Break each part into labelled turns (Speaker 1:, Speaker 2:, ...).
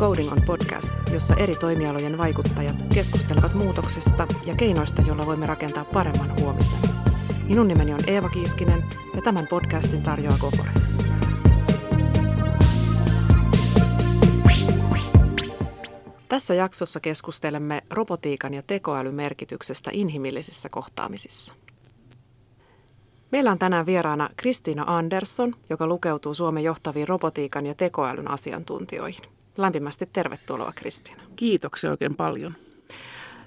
Speaker 1: Coding on podcast, jossa eri toimialojen vaikuttajat keskustelevat muutoksesta ja keinoista, joilla voimme rakentaa paremman huomisen. Minun nimeni on Eeva Kiiskinen ja tämän podcastin tarjoaa Kokore. Tässä jaksossa keskustelemme robotiikan ja tekoälyn merkityksestä inhimillisissä kohtaamisissa. Meillä on tänään vieraana Kristiina Andersson, joka lukeutuu Suomen johtaviin robotiikan ja tekoälyn asiantuntijoihin. Lämpimästi tervetuloa Kristiina.
Speaker 2: Kiitoksia oikein paljon.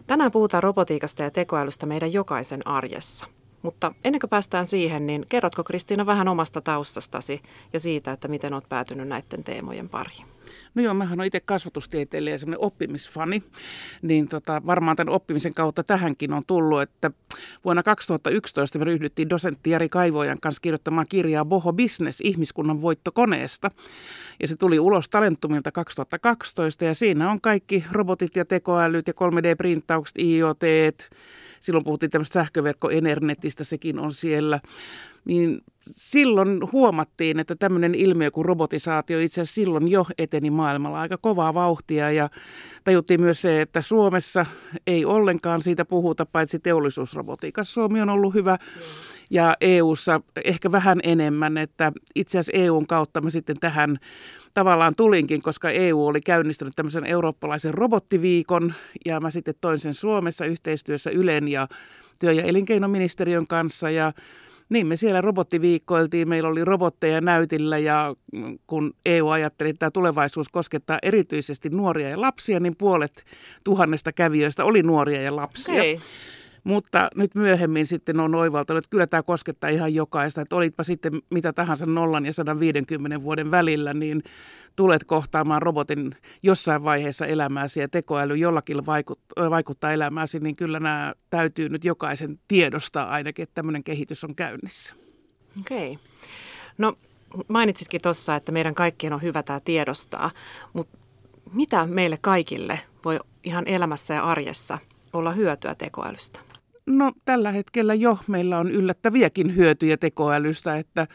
Speaker 1: Tänään puhutaan robotiikasta ja tekoälystä meidän jokaisen arjessa. Mutta ennen kuin päästään siihen, niin kerrotko Kristiina vähän omasta taustastasi ja siitä, että miten olet päätynyt näiden teemojen pariin?
Speaker 2: No joo, mähän olen itse kasvatustieteilijä ja semmoinen oppimisfani, niin tota, varmaan tämän oppimisen kautta tähänkin on tullut, että vuonna 2011 me ryhdyttiin dosentti Jari Kaivojan kanssa kirjoittamaan kirjaa Boho Business ihmiskunnan voittokoneesta. Ja se tuli ulos Talentumilta 2012 ja siinä on kaikki robotit ja tekoälyt ja 3D-printtaukset, IoT, silloin puhuttiin tämmöistä sähköverkkoenernetistä, sekin on siellä. Niin silloin huomattiin, että tämmöinen ilmiö kuin robotisaatio itse asiassa silloin jo eteni maailmalla aika kovaa vauhtia. Ja tajuttiin myös se, että Suomessa ei ollenkaan siitä puhuta, paitsi teollisuusrobotiikassa. Suomi on ollut hyvä ja EU:ssa ehkä vähän enemmän, että itse asiassa EUn kautta me sitten tähän tavallaan tulinkin, koska EU oli käynnistänyt tämmöisen eurooppalaisen robottiviikon ja mä sitten toin sen Suomessa yhteistyössä Ylen ja työ- ja elinkeinoministeriön kanssa ja niin me siellä robottiviikkoiltiin, meillä oli robotteja näytillä ja kun EU ajatteli, että tämä tulevaisuus koskettaa erityisesti nuoria ja lapsia, niin puolet tuhannesta kävijöistä oli nuoria ja lapsia. Okay. Mutta nyt myöhemmin sitten on oivaltanut, että kyllä tämä koskettaa ihan jokaista. Että olitpa sitten mitä tahansa nollan ja 150 vuoden välillä, niin tulet kohtaamaan robotin jossain vaiheessa elämääsi ja tekoäly jollakin vaikuttaa, elämääsi, niin kyllä nämä täytyy nyt jokaisen tiedostaa ainakin, että tämmöinen kehitys on käynnissä.
Speaker 1: Okei. Okay. No mainitsitkin tuossa, että meidän kaikkien on hyvä tämä tiedostaa, mutta mitä meille kaikille voi ihan elämässä ja arjessa olla hyötyä tekoälystä?
Speaker 2: No tällä hetkellä jo meillä on yllättäviäkin hyötyjä tekoälystä, että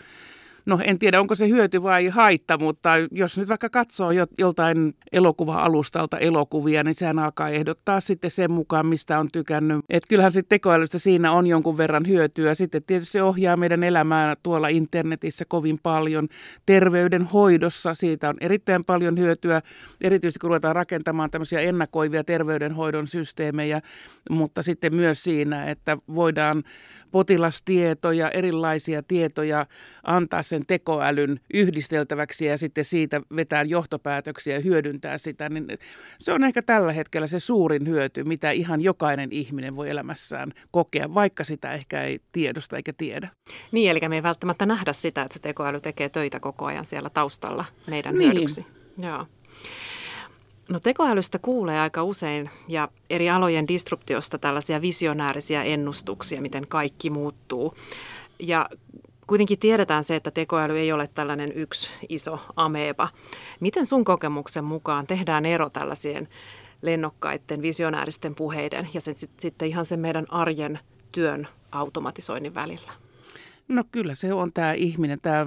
Speaker 2: no en tiedä onko se hyöty vai haitta, mutta jos nyt vaikka katsoo joltain elokuva-alustalta elokuvia, niin sehän alkaa ehdottaa sitten sen mukaan, mistä on tykännyt. Et kyllähän sitten tekoälystä siinä on jonkun verran hyötyä. Sitten tietysti se ohjaa meidän elämää tuolla internetissä kovin paljon. Terveydenhoidossa siitä on erittäin paljon hyötyä, erityisesti kun ruvetaan rakentamaan tämmöisiä ennakoivia terveydenhoidon systeemejä, mutta sitten myös siinä, että voidaan potilastietoja, erilaisia tietoja antaa sen sen tekoälyn yhdisteltäväksi ja sitten siitä vetää johtopäätöksiä ja hyödyntää sitä, niin se on ehkä tällä hetkellä se suurin hyöty, mitä ihan jokainen ihminen voi elämässään kokea, vaikka sitä ehkä ei tiedosta eikä tiedä.
Speaker 1: Niin, eli me ei välttämättä nähdä sitä, että se tekoäly tekee töitä koko ajan siellä taustalla meidän niin. hyödyksi. Joo. No tekoälystä kuulee aika usein ja eri alojen disruptiosta tällaisia visionäärisiä ennustuksia, miten kaikki muuttuu. Ja Kuitenkin tiedetään se, että tekoäly ei ole tällainen yksi iso ameeba. Miten sun kokemuksen mukaan tehdään ero tällaisien lennokkaiden visionääristen puheiden ja sen, sitten ihan sen meidän arjen työn automatisoinnin välillä?
Speaker 2: No kyllä se on tämä ihminen, tämä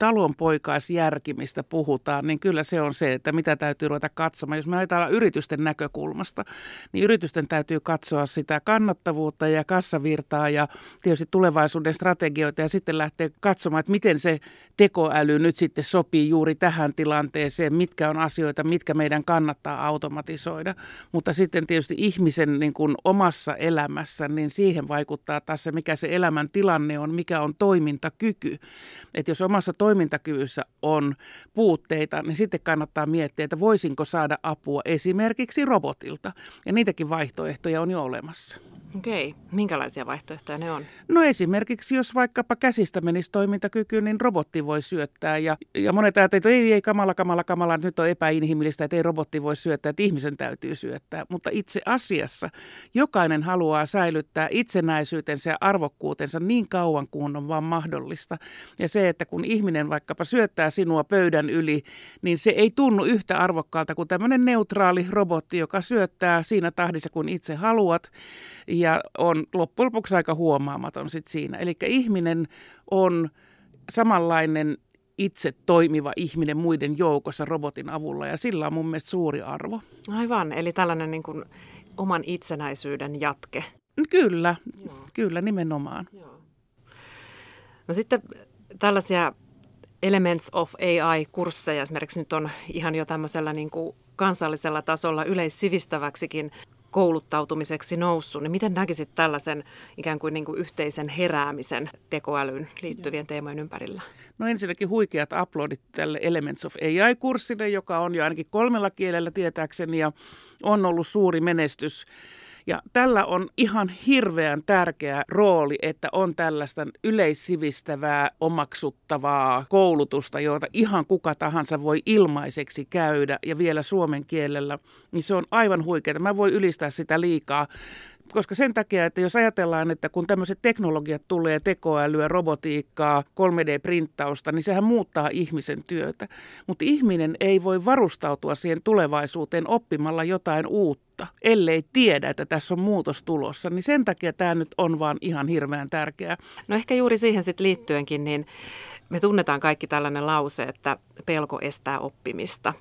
Speaker 2: talonpoikaisjärki, mistä puhutaan, niin kyllä se on se, että mitä täytyy ruveta katsomaan. Jos me ajatellaan yritysten näkökulmasta, niin yritysten täytyy katsoa sitä kannattavuutta ja kassavirtaa ja tietysti tulevaisuuden strategioita ja sitten lähteä katsomaan, että miten se tekoäly nyt sitten sopii juuri tähän tilanteeseen, mitkä on asioita, mitkä meidän kannattaa automatisoida. Mutta sitten tietysti ihmisen niin kuin omassa elämässä, niin siihen vaikuttaa taas se, mikä se elämän tilanne on, mikä on toimintakyky. Että jos omassa to- toimintakyvyssä on puutteita, niin sitten kannattaa miettiä, että voisinko saada apua esimerkiksi robotilta. Ja niitäkin vaihtoehtoja on jo olemassa.
Speaker 1: Okei, minkälaisia vaihtoehtoja ne on?
Speaker 2: No esimerkiksi, jos vaikkapa käsistä menisi toimintakyky, niin robotti voi syöttää. Ja, ja monet ajattelevat, että ei, ei, kamala, kamala, kamala, nyt on epäinhimillistä, että ei robotti voi syöttää, että ihmisen täytyy syöttää. Mutta itse asiassa jokainen haluaa säilyttää itsenäisyytensä ja arvokkuutensa niin kauan kuin on vaan mahdollista. Ja se, että kun ihminen vaikkapa syöttää sinua pöydän yli, niin se ei tunnu yhtä arvokkaalta kuin tämmöinen neutraali robotti, joka syöttää siinä tahdissa, kun itse haluat ja on loppujen lopuksi aika huomaamaton sit siinä. Eli ihminen on samanlainen itse toimiva ihminen muiden joukossa robotin avulla ja sillä on mun mielestä suuri arvo.
Speaker 1: Aivan, eli tällainen niin kuin oman itsenäisyyden jatke.
Speaker 2: Kyllä, Joo. kyllä nimenomaan. Joo.
Speaker 1: No sitten tällaisia Elements of AI-kursseja esimerkiksi nyt on ihan jo tämmöisellä niin kuin kansallisella tasolla yleissivistäväksikin kouluttautumiseksi noussut, niin miten näkisit tällaisen ikään kuin, niin kuin yhteisen heräämisen tekoälyyn liittyvien teemojen ympärillä?
Speaker 2: No ensinnäkin huikeat aplodit tälle Elements of AI-kurssille, joka on jo ainakin kolmella kielellä tietääkseni ja on ollut suuri menestys ja tällä on ihan hirveän tärkeä rooli, että on tällaista yleissivistävää, omaksuttavaa koulutusta, jota ihan kuka tahansa voi ilmaiseksi käydä ja vielä suomen kielellä. Niin se on aivan huikeaa. Mä voin ylistää sitä liikaa koska sen takia, että jos ajatellaan, että kun tämmöiset teknologiat tulee, tekoälyä, robotiikkaa, 3D-printtausta, niin sehän muuttaa ihmisen työtä. Mutta ihminen ei voi varustautua siihen tulevaisuuteen oppimalla jotain uutta, ellei tiedä, että tässä on muutos tulossa. Niin sen takia tämä nyt on vaan ihan hirveän tärkeää.
Speaker 1: No ehkä juuri siihen sitten liittyenkin, niin me tunnetaan kaikki tällainen lause, että pelko estää oppimista.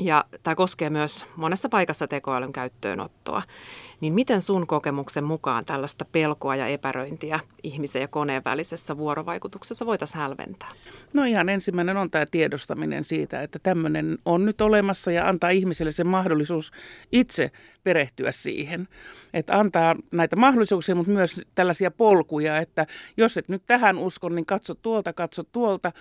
Speaker 1: Ja tämä koskee myös monessa paikassa tekoälyn käyttöönottoa niin miten sun kokemuksen mukaan tällaista pelkoa ja epäröintiä ihmisen ja koneen välisessä vuorovaikutuksessa voitaisiin hälventää?
Speaker 2: No ihan ensimmäinen on tämä tiedostaminen siitä, että tämmöinen on nyt olemassa ja antaa ihmiselle se mahdollisuus itse perehtyä siihen. Että antaa näitä mahdollisuuksia, mutta myös tällaisia polkuja, että jos et nyt tähän usko, niin katso tuolta, katso tuolta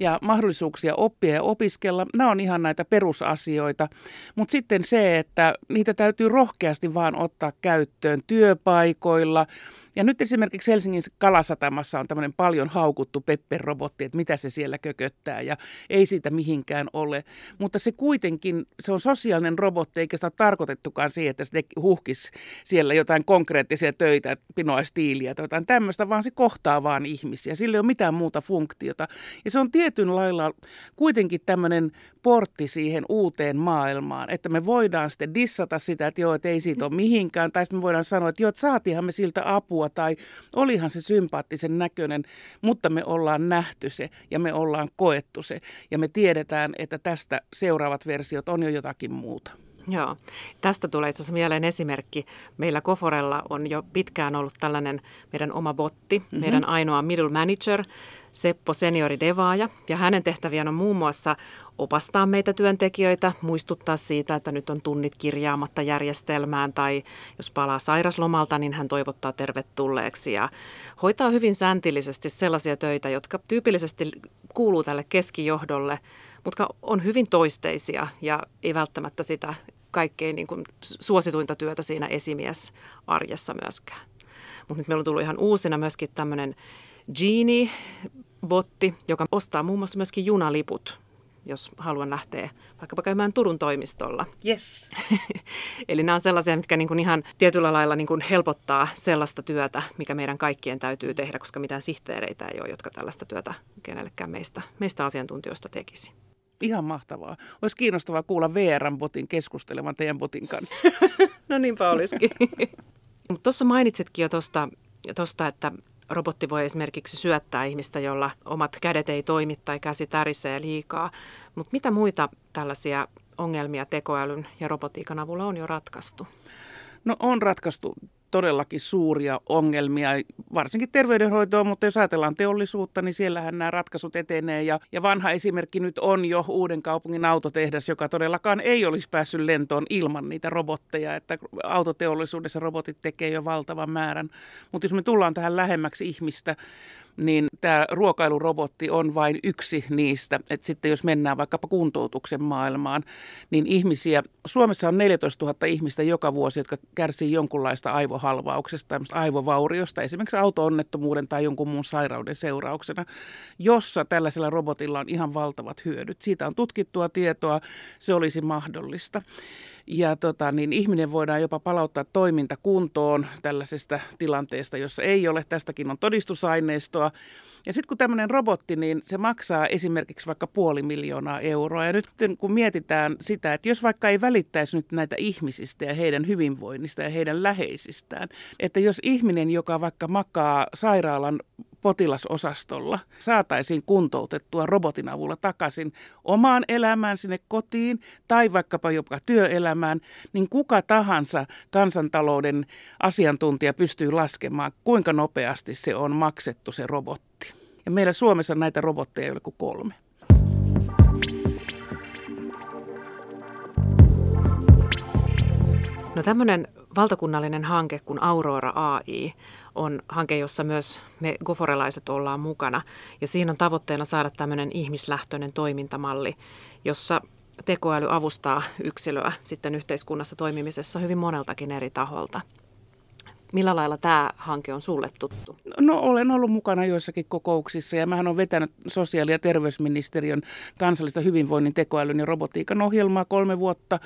Speaker 2: ja mahdollisuuksia oppia ja opiskella. Nämä on ihan näitä perusasioita. Mutta sitten se, että niitä täytyy rohkeasti vaan ottaa käyttöön työpaikoilla – ja nyt esimerkiksi Helsingin Kalasatamassa on tämmöinen paljon haukuttu Pepper-robotti, että mitä se siellä kököttää ja ei siitä mihinkään ole. Mutta se kuitenkin, se on sosiaalinen robotti eikä sitä ole tarkoitettukaan siihen, että se huhkisi siellä jotain konkreettisia töitä, pinoa stiiliä tai jotain tämmöistä, vaan se kohtaa vaan ihmisiä. Sillä ei ole mitään muuta funktiota. Ja se on tietyn lailla kuitenkin tämmöinen portti siihen uuteen maailmaan, että me voidaan sitten dissata sitä, että joo, että ei siitä ole mihinkään, tai sitten me voidaan sanoa, että joo, että saatiinhan me siltä apua, tai olihan se sympaattisen näköinen, mutta me ollaan nähty se ja me ollaan koettu se ja me tiedetään, että tästä seuraavat versiot on jo jotakin muuta.
Speaker 1: Joo, tästä tulee itse asiassa mieleen esimerkki. Meillä Koforella on jo pitkään ollut tällainen meidän oma botti, mm-hmm. meidän ainoa middle manager, Seppo Seniori Devaaja. Ja hänen tehtäviään on muun muassa opastaa meitä työntekijöitä, muistuttaa siitä, että nyt on tunnit kirjaamatta järjestelmään tai jos palaa sairaslomalta, niin hän toivottaa tervetulleeksi ja hoitaa hyvin säntillisesti sellaisia töitä, jotka tyypillisesti kuuluu tälle keskijohdolle, mutta on hyvin toisteisia ja ei välttämättä sitä kaikkein niin kuin suosituinta työtä siinä esimiesarjessa myöskään. Mutta nyt meillä on tullut ihan uusina myöskin tämmöinen Genie-botti, joka ostaa muun muassa myöskin junaliput, jos haluan lähteä vaikkapa käymään Turun toimistolla.
Speaker 2: Yes.
Speaker 1: Eli nämä on sellaisia, mitkä niin kuin ihan tietyllä lailla niin kuin helpottaa sellaista työtä, mikä meidän kaikkien täytyy tehdä, koska mitään sihteereitä ei ole, jotka tällaista työtä kenellekään meistä, meistä asiantuntijoista tekisi.
Speaker 2: Ihan mahtavaa. Olisi kiinnostavaa kuulla VRn-botin keskustelevan teidän botin kanssa.
Speaker 1: no niinpä olisikin. Tuossa mainitsitkin jo tuosta, että robotti voi esimerkiksi syöttää ihmistä, jolla omat kädet ei toimi tai käsi tärisee liikaa. Mutta mitä muita tällaisia ongelmia tekoälyn ja robotiikan avulla on jo ratkaistu?
Speaker 2: No on ratkaistu todellakin suuria ongelmia, varsinkin terveydenhoitoa, mutta jos ajatellaan teollisuutta, niin siellähän nämä ratkaisut etenee. Ja, ja vanha esimerkki nyt on jo uuden kaupungin autotehdas, joka todellakaan ei olisi päässyt lentoon ilman niitä robotteja, että autoteollisuudessa robotit tekee jo valtavan määrän. Mutta jos me tullaan tähän lähemmäksi ihmistä, niin tämä ruokailurobotti on vain yksi niistä. Että sitten jos mennään vaikkapa kuntoutuksen maailmaan, niin ihmisiä, Suomessa on 14 000 ihmistä joka vuosi, jotka kärsii jonkunlaista aivohalvauksesta, aivovauriosta, esimerkiksi auto-onnettomuuden tai jonkun muun sairauden seurauksena, jossa tällaisella robotilla on ihan valtavat hyödyt. Siitä on tutkittua tietoa, se olisi mahdollista. Ja tota, niin ihminen voidaan jopa palauttaa toiminta kuntoon tällaisesta tilanteesta, jossa ei ole. Tästäkin on todistusaineistoa. Ja sitten kun tämmöinen robotti, niin se maksaa esimerkiksi vaikka puoli miljoonaa euroa. Ja nyt kun mietitään sitä, että jos vaikka ei välittäisi nyt näitä ihmisistä ja heidän hyvinvoinnista ja heidän läheisistään, että jos ihminen, joka vaikka makaa sairaalan potilasosastolla saataisiin kuntoutettua robotin avulla takaisin omaan elämään sinne kotiin tai vaikkapa jopa työelämään, niin kuka tahansa kansantalouden asiantuntija pystyy laskemaan, kuinka nopeasti se on maksettu se robotti. Ja meillä Suomessa näitä robotteja ei ole kuin kolme.
Speaker 1: No tämmöinen valtakunnallinen hanke kuin Aurora AI on hanke, jossa myös me goforelaiset ollaan mukana. Ja siinä on tavoitteena saada tämmöinen ihmislähtöinen toimintamalli, jossa tekoäly avustaa yksilöä sitten yhteiskunnassa toimimisessa hyvin moneltakin eri taholta. Millä lailla tämä hanke on sulle tuttu?
Speaker 2: No olen ollut mukana joissakin kokouksissa ja mähän olen vetänyt sosiaali- ja terveysministeriön kansallista hyvinvoinnin tekoälyn ja robotiikan ohjelmaa kolme vuotta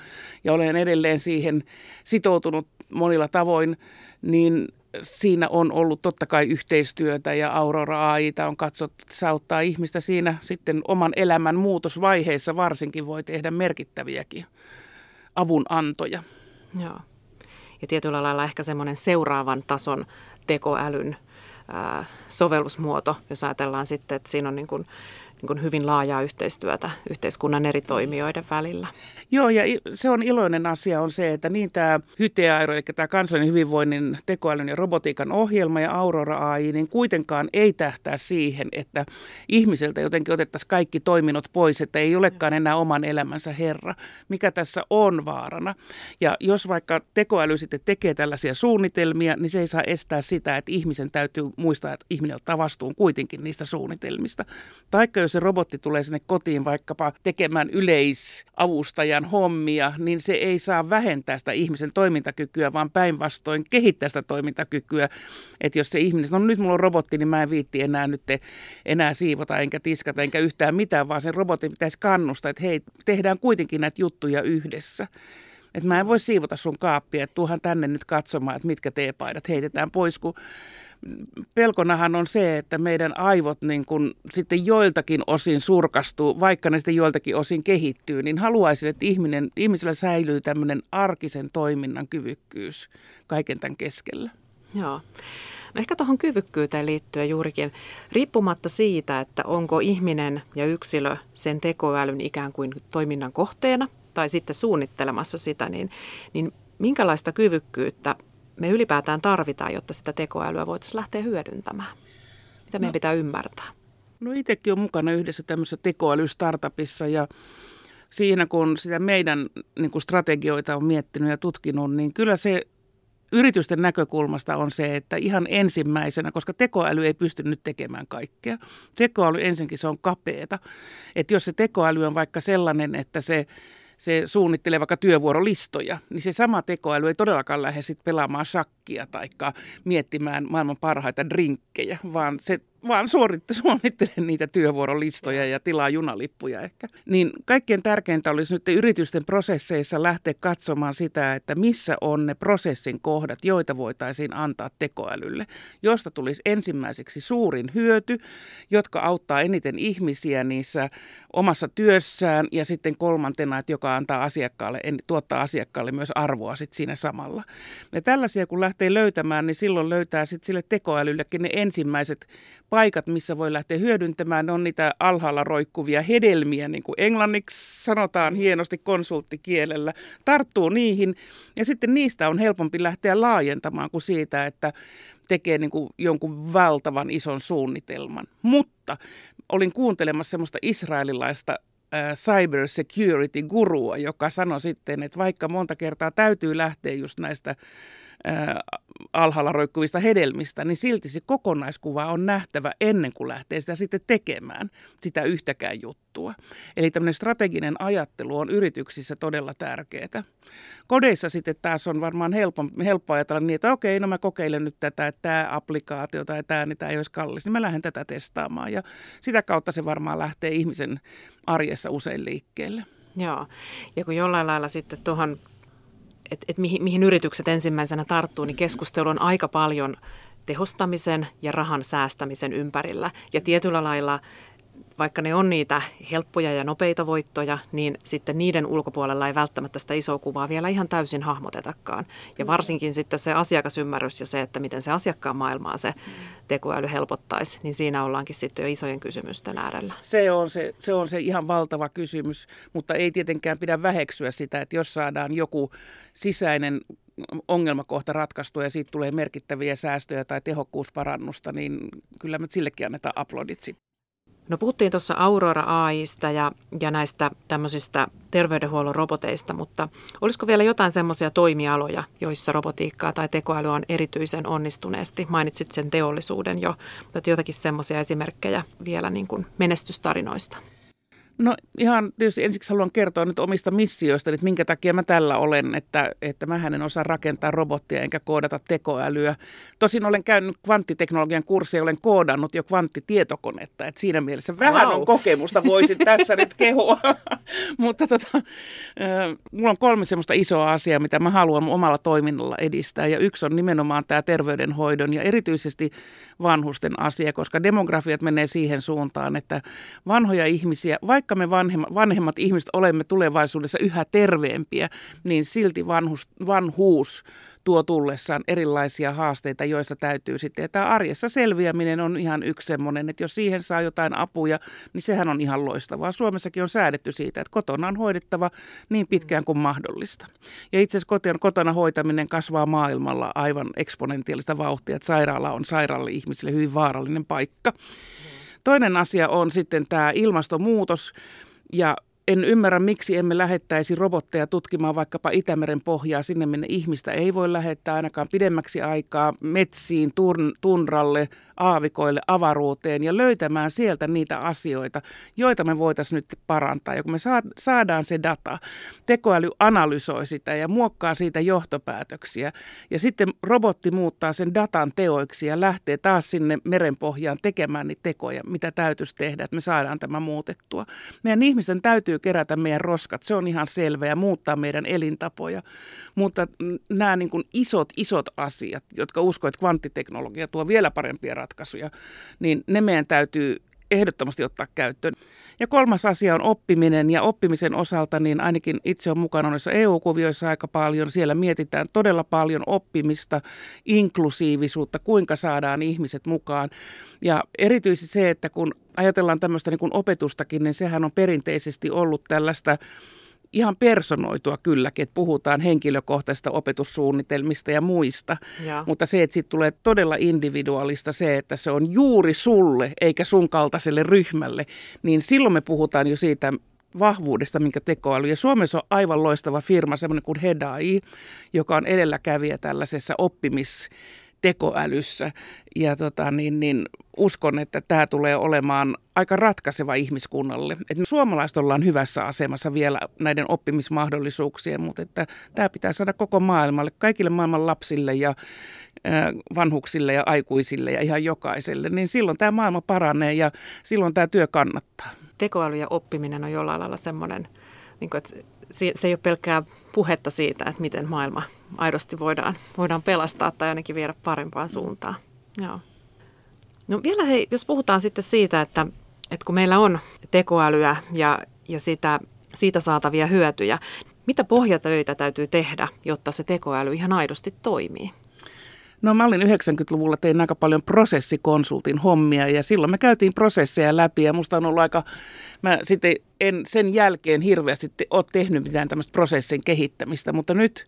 Speaker 2: ja olen edelleen siihen sitoutunut monilla tavoin, niin siinä on ollut totta kai yhteistyötä ja Aurora AI on katsottu, että se auttaa ihmistä siinä sitten oman elämän muutosvaiheissa varsinkin voi tehdä merkittäviäkin avunantoja.
Speaker 1: Joo. Ja tietyllä lailla ehkä semmoinen seuraavan tason tekoälyn ää, sovellusmuoto, jos ajatellaan sitten, että siinä on niin kuin niin hyvin laajaa yhteistyötä yhteiskunnan eri toimijoiden välillä.
Speaker 2: Joo, ja se on iloinen asia on se, että niin tämä HYTEAIRO, eli tämä kansallinen hyvinvoinnin tekoälyn ja robotiikan ohjelma ja Aurora AI, niin kuitenkaan ei tähtää siihen, että ihmiseltä jotenkin otettaisiin kaikki toiminnot pois, että ei olekaan enää oman elämänsä herra, mikä tässä on vaarana. Ja jos vaikka tekoäly sitten tekee tällaisia suunnitelmia, niin se ei saa estää sitä, että ihmisen täytyy muistaa, että ihminen ottaa vastuun kuitenkin niistä suunnitelmista. Taikka jos se robotti tulee sinne kotiin vaikkapa tekemään yleisavustajan hommia, niin se ei saa vähentää sitä ihmisen toimintakykyä, vaan päinvastoin kehittää sitä toimintakykyä. Että jos se ihminen, no nyt mulla on robotti, niin mä en viitti enää nyt enää siivota, enkä tiskata, enkä yhtään mitään, vaan sen robotin pitäisi kannustaa, että hei, tehdään kuitenkin näitä juttuja yhdessä. Että mä en voi siivota sun kaappia, että tuohan tänne nyt katsomaan, että mitkä teepaidat heitetään pois, kun pelkonahan on se, että meidän aivot niin kun sitten joiltakin osin surkastuu, vaikka ne sitten joiltakin osin kehittyy, niin haluaisin, että ihminen, ihmisellä säilyy tämmöinen arkisen toiminnan kyvykkyys kaiken tämän keskellä.
Speaker 1: Joo. No ehkä tuohon kyvykkyyteen liittyen juurikin, riippumatta siitä, että onko ihminen ja yksilö sen tekoälyn ikään kuin toiminnan kohteena tai sitten suunnittelemassa sitä, niin, niin minkälaista kyvykkyyttä me ylipäätään tarvitaan, jotta sitä tekoälyä voitaisiin lähteä hyödyntämään? Mitä meidän no, pitää ymmärtää?
Speaker 2: No itsekin on mukana yhdessä tämmöisessä tekoälystartupissa ja siinä kun sitä meidän niin kuin strategioita on miettinyt ja tutkinut, niin kyllä se yritysten näkökulmasta on se, että ihan ensimmäisenä, koska tekoäly ei pysty nyt tekemään kaikkea. Tekoäly ensinnäkin se on kapeeta. Että jos se tekoäly on vaikka sellainen, että se se suunnittelee vaikka työvuorolistoja, niin se sama tekoäly ei todellakaan lähde sitten pelaamaan shakkia tai miettimään maailman parhaita drinkkejä, vaan se vaan suunnittele niitä työvuorolistoja ja tilaa junalippuja ehkä. Niin kaikkein tärkeintä olisi nyt yritysten prosesseissa lähteä katsomaan sitä, että missä on ne prosessin kohdat, joita voitaisiin antaa tekoälylle, josta tulisi ensimmäiseksi suurin hyöty, jotka auttaa eniten ihmisiä niissä omassa työssään ja sitten kolmantena, että joka antaa asiakkaalle, tuottaa asiakkaalle myös arvoa sitten siinä samalla. Ja tällaisia kun lähtee löytämään, niin silloin löytää sitten sille tekoälyllekin ne ensimmäiset paikat, missä voi lähteä hyödyntämään, on niitä alhaalla roikkuvia hedelmiä, niin kuin englanniksi sanotaan hienosti konsulttikielellä, tarttuu niihin ja sitten niistä on helpompi lähteä laajentamaan kuin siitä, että tekee niin kuin jonkun valtavan ison suunnitelman. Mutta olin kuuntelemassa semmoista israelilaista cyber security gurua, joka sanoi sitten, että vaikka monta kertaa täytyy lähteä just näistä alhaalla roikkuvista hedelmistä, niin silti se kokonaiskuva on nähtävä ennen kuin lähtee sitä sitten tekemään, sitä yhtäkään juttua. Eli tämmöinen strateginen ajattelu on yrityksissä todella tärkeää. Kodeissa sitten taas on varmaan helppo, helppo ajatella niin, että okei, no mä kokeilen nyt tätä, että tämä applikaatio tai tämä, niin tämä ei olisi kallis, niin mä lähden tätä testaamaan. Ja sitä kautta se varmaan lähtee ihmisen arjessa usein liikkeelle.
Speaker 1: Joo, ja kun jollain lailla sitten tuohon että et mihin, mihin yritykset ensimmäisenä tarttuu, niin keskustelu on aika paljon tehostamisen ja rahan säästämisen ympärillä. Ja tietyllä lailla vaikka ne on niitä helppoja ja nopeita voittoja, niin sitten niiden ulkopuolella ei välttämättä sitä isoa kuvaa vielä ihan täysin hahmotetakaan. Ja varsinkin sitten se asiakasymmärrys ja se, että miten se asiakkaan maailmaa se tekoäly helpottaisi, niin siinä ollaankin sitten jo isojen kysymysten äärellä.
Speaker 2: Se on se, se on se ihan valtava kysymys, mutta ei tietenkään pidä väheksyä sitä, että jos saadaan joku sisäinen ongelmakohta ratkaistu ja siitä tulee merkittäviä säästöjä tai tehokkuusparannusta, niin kyllä me sillekin annetaan aplodit sitten.
Speaker 1: No puhuttiin tuossa Aurora AIsta ja, ja näistä tämmöisistä terveydenhuollon roboteista, mutta olisiko vielä jotain semmoisia toimialoja, joissa robotiikkaa tai tekoäly on erityisen onnistuneesti? Mainitsit sen teollisuuden jo, mutta jotakin semmoisia esimerkkejä vielä niin kuin menestystarinoista.
Speaker 2: No ihan tietysti ensiksi haluan kertoa nyt omista missioista, että minkä takia mä tällä olen, että, että mä en osaa rakentaa robottia enkä koodata tekoälyä. Tosin olen käynyt kvanttiteknologian kurssia ja olen koodannut jo kvanttitietokonetta, että siinä mielessä vähän wow. on kokemusta, voisin tässä nyt kehua. Mutta tota, mulla on kolme semmoista isoa asiaa, mitä mä haluan omalla toiminnalla edistää ja yksi on nimenomaan tämä terveydenhoidon ja erityisesti vanhusten asia, koska demografiat menee siihen suuntaan, että vanhoja ihmisiä, vaikka vaikka me vanhemmat, vanhemmat ihmiset olemme tulevaisuudessa yhä terveempiä, niin silti vanhus, vanhuus tuo tullessaan erilaisia haasteita, joista täytyy sitten. Ja tämä arjessa selviäminen on ihan yksi semmoinen, että jos siihen saa jotain apuja, niin sehän on ihan loistavaa. Suomessakin on säädetty siitä, että kotona on hoidettava niin pitkään kuin mahdollista. Ja itse asiassa kotona, kotona hoitaminen kasvaa maailmalla aivan eksponentiaalista vauhtia, että sairaala on sairaalle ihmisille hyvin vaarallinen paikka. Toinen asia on sitten tämä ilmastonmuutos ja en ymmärrä, miksi emme lähettäisi robotteja tutkimaan vaikkapa Itämeren pohjaa sinne, minne ihmistä ei voi lähettää ainakaan pidemmäksi aikaa metsiin, turn, tunralle, aavikoille, avaruuteen ja löytämään sieltä niitä asioita, joita me voitaisiin nyt parantaa. Ja kun me saadaan se data, tekoäly analysoi sitä ja muokkaa siitä johtopäätöksiä ja sitten robotti muuttaa sen datan teoiksi ja lähtee taas sinne merenpohjaan tekemään niitä tekoja, mitä täytyisi tehdä, että me saadaan tämä muutettua. Meidän ihmisten täytyy kerätä meidän roskat, se on ihan selvä ja muuttaa meidän elintapoja. Mutta nämä niin kuin isot, isot asiat, jotka uskoo, että kvanttiteknologia tuo vielä parempia ratkaisuja, niin ne meidän täytyy ehdottomasti ottaa käyttöön. Ja kolmas asia on oppiminen ja oppimisen osalta, niin ainakin itse on mukana noissa EU-kuvioissa aika paljon. Siellä mietitään todella paljon oppimista, inklusiivisuutta, kuinka saadaan ihmiset mukaan. Ja erityisesti se, että kun ajatellaan tämmöistä niin kuin opetustakin, niin sehän on perinteisesti ollut tällaista ihan personoitua kylläkin, että puhutaan henkilökohtaisista opetussuunnitelmista ja muista. Ja. Mutta se, että sitten tulee todella individuaalista se, että se on juuri sulle eikä sun kaltaiselle ryhmälle, niin silloin me puhutaan jo siitä vahvuudesta, minkä tekoäly. Ja Suomessa on aivan loistava firma, semmoinen kuin Hedai, joka on edelläkävijä tällaisessa oppimis tekoälyssä. Ja tota, niin, niin uskon, että tämä tulee olemaan aika ratkaiseva ihmiskunnalle. Et suomalaiset ollaan hyvässä asemassa vielä näiden oppimismahdollisuuksien, mutta että tämä pitää saada koko maailmalle, kaikille maailman lapsille ja vanhuksille ja aikuisille ja ihan jokaiselle, niin silloin tämä maailma paranee ja silloin tämä työ kannattaa.
Speaker 1: Tekoäly ja oppiminen on jollain lailla semmoinen, niin kuin, että se ei ole pelkkää puhetta siitä, että miten maailma aidosti voidaan, voidaan pelastaa tai ainakin viedä parempaan suuntaan. Joo. No vielä hei, jos puhutaan sitten siitä, että, että kun meillä on tekoälyä ja, ja sitä, siitä saatavia hyötyjä, mitä pohjatöitä täytyy tehdä, jotta se tekoäly ihan aidosti toimii?
Speaker 2: No mä olin 90-luvulla, tein aika paljon prosessikonsultin hommia ja silloin me käytiin prosesseja läpi ja musta on ollut aika, mä sitten en sen jälkeen hirveästi ole tehnyt mitään tämmöistä prosessin kehittämistä, mutta nyt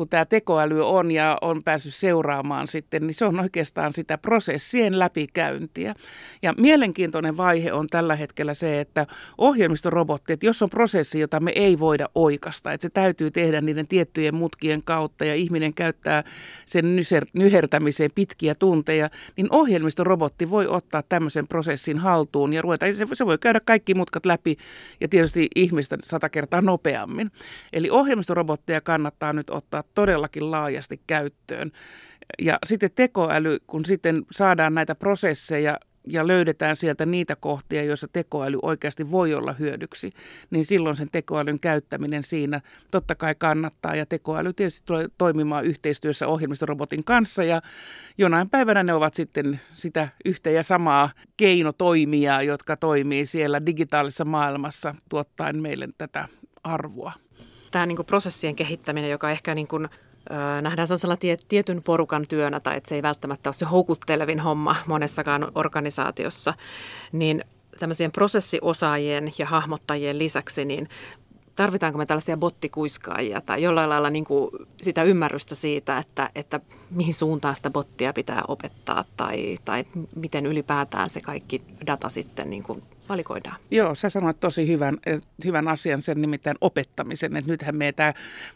Speaker 2: kun tämä tekoäly on ja on päässyt seuraamaan sitten, niin se on oikeastaan sitä prosessien läpikäyntiä. Ja mielenkiintoinen vaihe on tällä hetkellä se, että ohjelmistorobotti, että jos on prosessi, jota me ei voida oikasta, että se täytyy tehdä niiden tiettyjen mutkien kautta ja ihminen käyttää sen nyhertämiseen pitkiä tunteja, niin ohjelmistorobotti voi ottaa tämmöisen prosessin haltuun ja ruveta, se voi käydä kaikki mutkat läpi ja tietysti ihmistä sata kertaa nopeammin. Eli ohjelmistorobotteja kannattaa nyt ottaa todellakin laajasti käyttöön. Ja sitten tekoäly, kun sitten saadaan näitä prosesseja ja löydetään sieltä niitä kohtia, joissa tekoäly oikeasti voi olla hyödyksi, niin silloin sen tekoälyn käyttäminen siinä totta kai kannattaa. Ja tekoäly tietysti tulee toimimaan yhteistyössä ohjelmistorobotin kanssa ja jonain päivänä ne ovat sitten sitä yhtä ja samaa keinotoimia, jotka toimii siellä digitaalisessa maailmassa tuottaen meille tätä arvoa.
Speaker 1: Tämä niin prosessien kehittäminen, joka ehkä niin kuin nähdään sellaisella tietyn porukan työnä tai että se ei välttämättä ole se houkuttelevin homma monessakaan organisaatiossa, niin tämmöisien prosessiosaajien ja hahmottajien lisäksi, niin tarvitaanko me tällaisia bottikuiskaajia tai jollain lailla niin kuin sitä ymmärrystä siitä, että, että mihin suuntaan sitä bottia pitää opettaa tai, tai miten ylipäätään se kaikki data sitten niin kuin valikoidaan.
Speaker 2: Joo, sä sanoit tosi hyvän, eh, hyvän asian, sen nimittäin opettamisen. Että nythän meidän tämä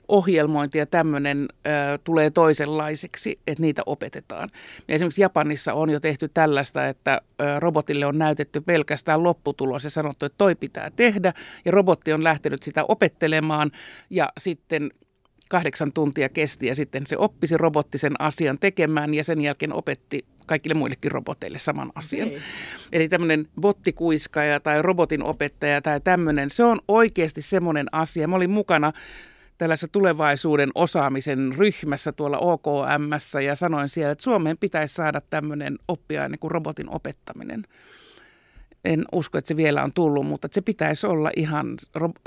Speaker 2: ohjelmointi ja tämmöinen tulee toisenlaiseksi, että niitä opetetaan. Ja esimerkiksi Japanissa on jo tehty tällaista, että ö, robotille on näytetty pelkästään lopputulos ja sanottu, että toi pitää tehdä. Ja robotti on lähtenyt sitä opettelemaan ja sitten kahdeksan tuntia kesti ja sitten se oppi se robotti sen asian tekemään ja sen jälkeen opetti kaikille muillekin roboteille saman asian. Okay. Eli tämmöinen bottikuiskaaja tai robotin opettaja tai tämmöinen, se on oikeasti semmoinen asia. Mä olin mukana tällaisessa tulevaisuuden osaamisen ryhmässä tuolla OKMssä ja sanoin siellä, että Suomeen pitäisi saada tämmöinen oppiaine kuin robotin opettaminen en usko, että se vielä on tullut, mutta se pitäisi olla ihan...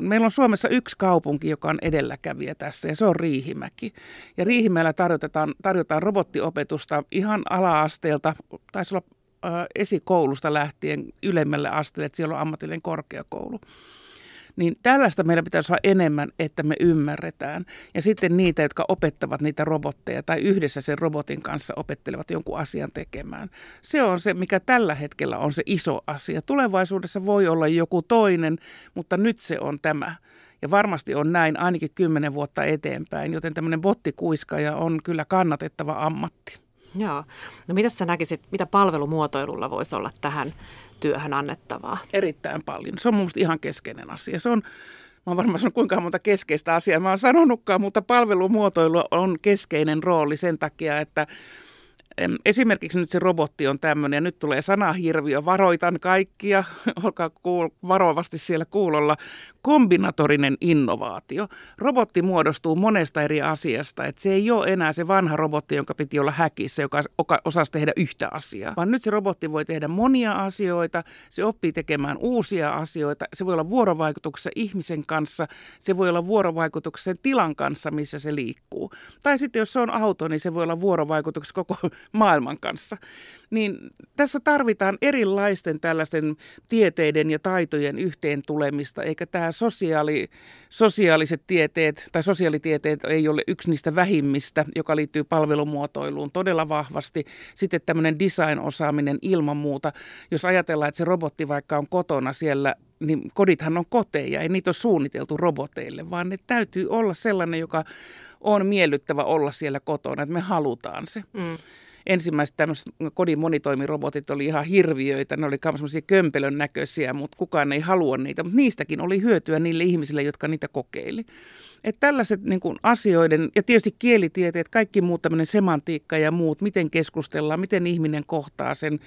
Speaker 2: Meillä on Suomessa yksi kaupunki, joka on edelläkävijä tässä, ja se on Riihimäki. Ja Riihimäellä tarjotaan, tarjotaan robottiopetusta ihan ala-asteelta, taisi olla äh, esikoulusta lähtien ylemmälle asteelle, että siellä on ammatillinen korkeakoulu. Niin tällaista meidän pitäisi olla enemmän, että me ymmärretään. Ja sitten niitä, jotka opettavat niitä robotteja tai yhdessä sen robotin kanssa opettelevat jonkun asian tekemään. Se on se, mikä tällä hetkellä on se iso asia. Tulevaisuudessa voi olla joku toinen, mutta nyt se on tämä. Ja varmasti on näin ainakin kymmenen vuotta eteenpäin, joten tämmöinen bottikuiskaja on kyllä kannatettava ammatti.
Speaker 1: Joo. No mitä sä näkisit, mitä palvelumuotoilulla voisi olla tähän työhön annettavaa?
Speaker 2: Erittäin paljon. Se on mun ihan keskeinen asia. Se on, mä oon varmaan sanonut kuinka monta keskeistä asiaa mä oon sanonutkaan, mutta palvelumuotoilu on keskeinen rooli sen takia, että Esimerkiksi nyt se robotti on tämmöinen, ja nyt tulee sanahirviö, varoitan kaikkia, olkaa kuul- varovasti siellä kuulolla, kombinatorinen innovaatio. Robotti muodostuu monesta eri asiasta, että se ei ole enää se vanha robotti, jonka piti olla häkissä, joka osasi tehdä yhtä asiaa, vaan nyt se robotti voi tehdä monia asioita, se oppii tekemään uusia asioita, se voi olla vuorovaikutuksessa ihmisen kanssa, se voi olla vuorovaikutuksessa tilan kanssa, missä se liikkuu. Tai sitten jos se on auto, niin se voi olla vuorovaikutuksessa koko maailman kanssa. Niin tässä tarvitaan erilaisten tällaisten tieteiden ja taitojen yhteen tulemista, eikä tämä sosiaali, sosiaaliset tieteet tai sosiaalitieteet ei ole yksi niistä vähimmistä, joka liittyy palvelumuotoiluun todella vahvasti. Sitten tämmöinen design-osaaminen ilman muuta. Jos ajatellaan, että se robotti vaikka on kotona siellä niin kodithan on koteja, ei niitä ole suunniteltu roboteille, vaan ne täytyy olla sellainen, joka on miellyttävä olla siellä kotona, että me halutaan se. Mm ensimmäiset tämmöiset kodin monitoimirobotit oli ihan hirviöitä. Ne oli semmoisia kömpelön näköisiä, mutta kukaan ei halua niitä. Mutta niistäkin oli hyötyä niille ihmisille, jotka niitä kokeili. Että tällaiset niin kuin asioiden, ja tietysti kielitieteet, kaikki muut tämmöinen semantiikka ja muut, miten keskustellaan, miten ihminen kohtaa sen.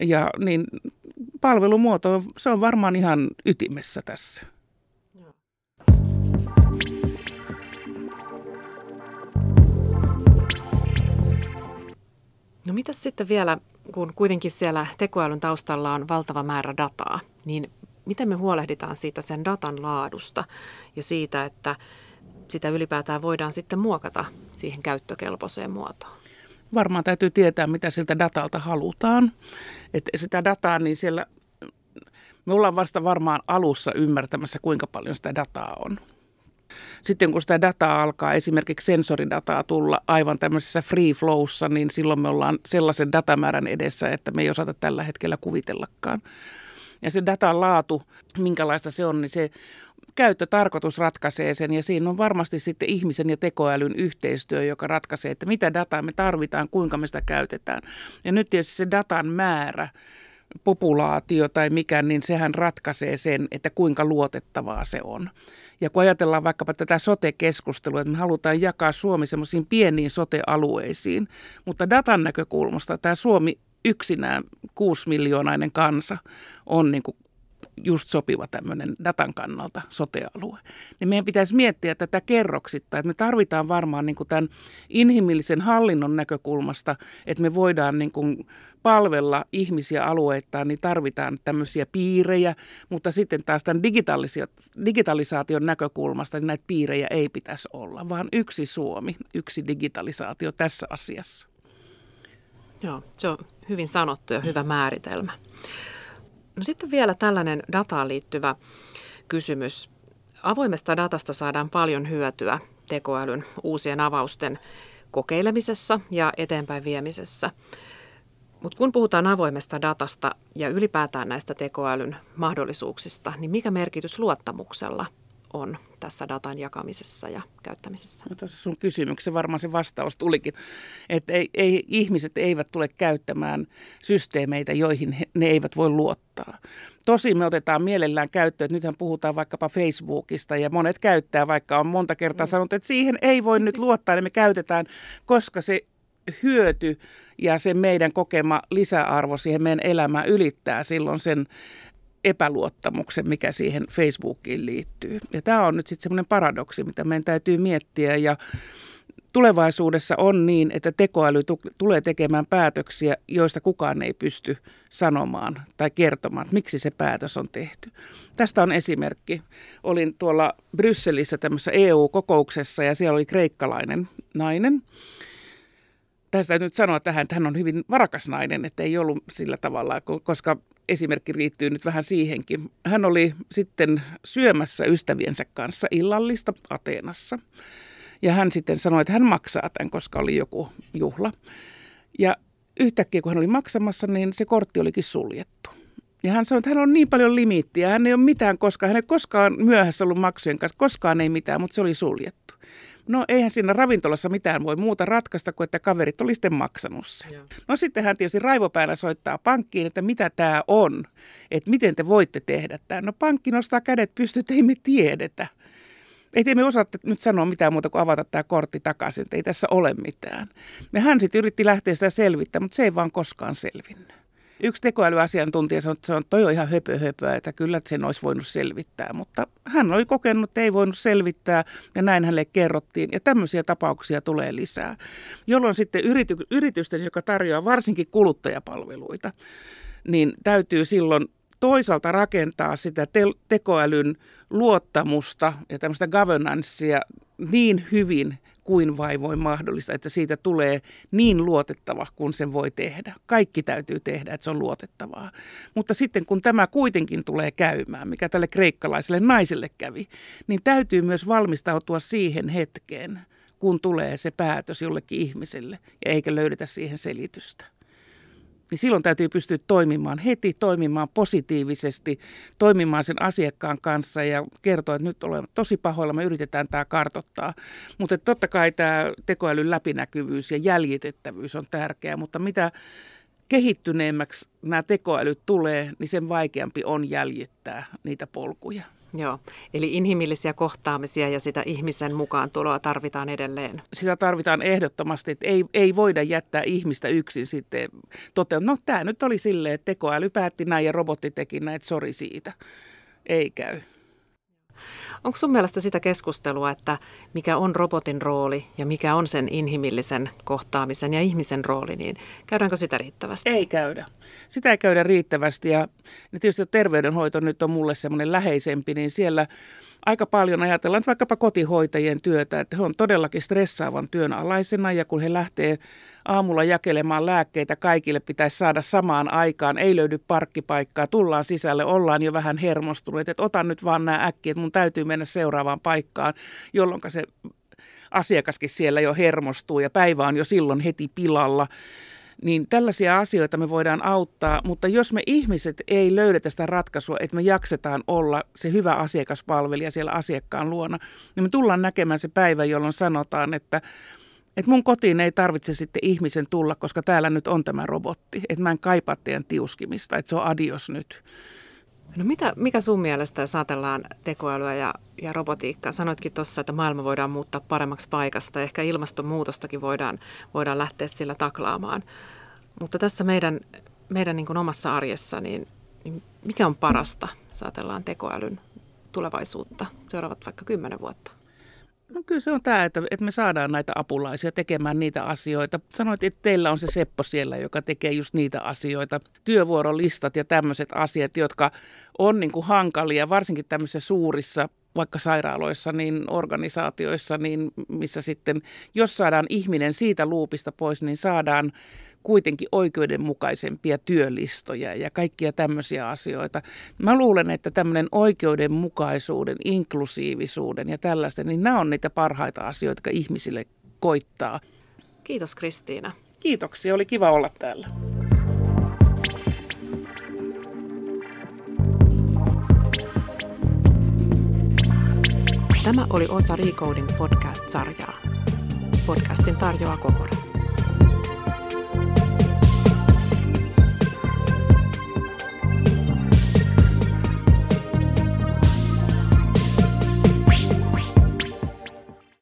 Speaker 2: Ja niin palvelumuoto, se on varmaan ihan ytimessä tässä.
Speaker 1: No mitä sitten vielä, kun kuitenkin siellä tekoälyn taustalla on valtava määrä dataa, niin miten me huolehditaan siitä sen datan laadusta ja siitä, että sitä ylipäätään voidaan sitten muokata siihen käyttökelpoiseen muotoon?
Speaker 2: Varmaan täytyy tietää, mitä siltä datalta halutaan. Että sitä dataa, niin siellä me ollaan vasta varmaan alussa ymmärtämässä, kuinka paljon sitä dataa on. Sitten kun sitä dataa alkaa, esimerkiksi sensoridataa tulla aivan tämmöisessä free flowssa, niin silloin me ollaan sellaisen datamäärän edessä, että me ei osata tällä hetkellä kuvitellakaan. Ja se datan laatu, minkälaista se on, niin se käyttötarkoitus ratkaisee sen ja siinä on varmasti sitten ihmisen ja tekoälyn yhteistyö, joka ratkaisee, että mitä dataa me tarvitaan, kuinka me sitä käytetään. Ja nyt tietysti se datan määrä, populaatio tai mikä, niin sehän ratkaisee sen, että kuinka luotettavaa se on. Ja kun ajatellaan vaikkapa tätä sote-keskustelua, että me halutaan jakaa Suomi semmoisiin pieniin sote-alueisiin, mutta datan näkökulmasta tämä Suomi yksinään kuusi miljoonainen kansa on niin kuin just sopiva tämmöinen datan kannalta sotealue. Niin meidän pitäisi miettiä tätä kerroksittain, että me tarvitaan varmaan niin kuin tämän inhimillisen hallinnon näkökulmasta, että me voidaan niin kuin palvella ihmisiä alueittain, niin tarvitaan tämmöisiä piirejä, mutta sitten taas tämän digitalisaation näkökulmasta niin näitä piirejä ei pitäisi olla, vaan yksi Suomi, yksi digitalisaatio tässä asiassa.
Speaker 1: Joo, se on hyvin sanottu ja hyvä määritelmä. No sitten vielä tällainen dataan liittyvä kysymys. Avoimesta datasta saadaan paljon hyötyä tekoälyn uusien avausten kokeilemisessa ja eteenpäin viemisessä. Mutta kun puhutaan avoimesta datasta ja ylipäätään näistä tekoälyn mahdollisuuksista, niin mikä merkitys luottamuksella on tässä datan jakamisessa ja käyttämisessä?
Speaker 2: No tuossa sun kysymyksen varmaan se vastaus tulikin, että ei, ei, ihmiset eivät tule käyttämään systeemeitä, joihin he, ne eivät voi luottaa. Tosi me otetaan mielellään käyttöön, että nythän puhutaan vaikkapa Facebookista ja monet käyttää, vaikka on monta kertaa mm. sanonut, että siihen ei voi nyt luottaa, niin me käytetään, koska se hyöty ja se meidän kokema lisäarvo siihen meidän elämään ylittää silloin sen epäluottamuksen, mikä siihen Facebookiin liittyy. Ja tämä on nyt sitten semmoinen paradoksi, mitä meidän täytyy miettiä ja tulevaisuudessa on niin, että tekoäly tulee tekemään päätöksiä, joista kukaan ei pysty sanomaan tai kertomaan, että miksi se päätös on tehty. Tästä on esimerkki. Olin tuolla Brysselissä tämmöisessä EU-kokouksessa ja siellä oli kreikkalainen nainen, tästä nyt sanoa tähän, että hän on hyvin varakas nainen, että ei ollut sillä tavalla, koska esimerkki riittyy nyt vähän siihenkin. Hän oli sitten syömässä ystäviensä kanssa illallista Ateenassa. Ja hän sitten sanoi, että hän maksaa tämän, koska oli joku juhla. Ja yhtäkkiä kun hän oli maksamassa, niin se kortti olikin suljettu. Ja hän sanoi, että hän on niin paljon limittiä, hän ei ole mitään koskaan, hän ei koskaan myöhässä ollut maksujen kanssa, koskaan ei mitään, mutta se oli suljettu. No eihän siinä ravintolassa mitään voi muuta ratkaista kuin, että kaverit oli sitten maksanut sen. Joo. No sitten hän tietysti raivopäänä soittaa pankkiin, että mitä tämä on, että miten te voitte tehdä tämän. No pankki nostaa kädet pystyt, ei me tiedetä. Ei me osaa nyt sanoa mitään muuta kuin avata tämä kortti takaisin, että ei tässä ole mitään. Ja hän sitten yritti lähteä sitä selvittämään, mutta se ei vaan koskaan selvinnyt yksi tekoälyasiantuntija sanoi, että se on, toi on ihan höpö, höpö että kyllä sen olisi voinut selvittää. Mutta hän oli kokenut, että ei voinut selvittää ja näin hänelle kerrottiin. Ja tämmöisiä tapauksia tulee lisää, jolloin sitten yrity, yritysten, joka tarjoaa varsinkin kuluttajapalveluita, niin täytyy silloin toisaalta rakentaa sitä te- tekoälyn luottamusta ja tämmöistä governancea niin hyvin, kuin vai voi mahdollista, että siitä tulee niin luotettava kuin sen voi tehdä. Kaikki täytyy tehdä, että se on luotettavaa. Mutta sitten kun tämä kuitenkin tulee käymään, mikä tälle kreikkalaiselle naiselle kävi, niin täytyy myös valmistautua siihen hetkeen, kun tulee se päätös jollekin ihmiselle ja eikä löydetä siihen selitystä niin silloin täytyy pystyä toimimaan heti, toimimaan positiivisesti, toimimaan sen asiakkaan kanssa ja kertoa, että nyt olemme tosi pahoilla, me yritetään tämä kartottaa. Mutta totta kai tämä tekoälyn läpinäkyvyys ja jäljitettävyys on tärkeää, mutta mitä kehittyneemmäksi nämä tekoälyt tulee, niin sen vaikeampi on jäljittää niitä polkuja.
Speaker 1: Joo, eli inhimillisiä kohtaamisia ja sitä ihmisen mukaan tuloa tarvitaan edelleen.
Speaker 2: Sitä tarvitaan ehdottomasti, että ei, ei voida jättää ihmistä yksin sitten toteuttamaan. No tämä nyt oli silleen, että tekoäly päätti näin ja robotti teki näin, että sori siitä. Ei käy.
Speaker 1: Onko sun mielestä sitä keskustelua, että mikä on robotin rooli ja mikä on sen inhimillisen kohtaamisen ja ihmisen rooli, niin käydäänkö sitä riittävästi?
Speaker 2: Ei käydä. Sitä ei käydä riittävästi ja tietysti terveydenhoito nyt on mulle semmoinen läheisempi, niin siellä aika paljon ajatellaan vaikkapa kotihoitajien työtä, että he on todellakin stressaavan työn alaisena ja kun he lähtee aamulla jakelemaan lääkkeitä kaikille pitäisi saada samaan aikaan, ei löydy parkkipaikkaa, tullaan sisälle, ollaan jo vähän hermostuneet, että otan nyt vaan nämä äkkiä, että mun täytyy mennä seuraavaan paikkaan, jolloin se asiakaskin siellä jo hermostuu ja päivä on jo silloin heti pilalla. Niin tällaisia asioita me voidaan auttaa, mutta jos me ihmiset ei löydetä sitä ratkaisua, että me jaksetaan olla se hyvä asiakaspalvelija siellä asiakkaan luona, niin me tullaan näkemään se päivä, jolloin sanotaan, että että mun kotiin ei tarvitse sitten ihmisen tulla, koska täällä nyt on tämä robotti. Että mä en kaipaa teidän tiuskimista, että se on adios nyt.
Speaker 1: No mitä, mikä sun mielestä, jos ajatellaan tekoälyä ja, ja robotiikkaa? Sanoitkin tuossa, että maailma voidaan muuttaa paremmaksi paikasta. Ehkä ilmastonmuutostakin voidaan, voidaan lähteä sillä taklaamaan. Mutta tässä meidän, meidän niin kuin omassa arjessa, niin, niin mikä on parasta, jos ajatellaan tekoälyn tulevaisuutta, seuraavat vaikka kymmenen vuotta?
Speaker 2: No kyllä se on tämä, että, että me saadaan näitä apulaisia tekemään niitä asioita. Sanoit, että teillä on se Seppo siellä, joka tekee just niitä asioita. Työvuorolistat ja tämmöiset asiat, jotka on niin kuin hankalia, varsinkin tämmöisissä suurissa vaikka sairaaloissa, niin organisaatioissa, niin missä sitten, jos saadaan ihminen siitä luupista pois, niin saadaan kuitenkin oikeudenmukaisempia työlistoja ja kaikkia tämmöisiä asioita. Mä luulen, että tämmöinen oikeudenmukaisuuden, inklusiivisuuden ja tällaisten, niin nämä on niitä parhaita asioita, jotka ihmisille koittaa.
Speaker 1: Kiitos Kristiina.
Speaker 2: Kiitoksia, oli kiva olla täällä.
Speaker 1: Tämä oli osa Recoding podcast-sarjaa. Podcastin tarjoaa Kokora.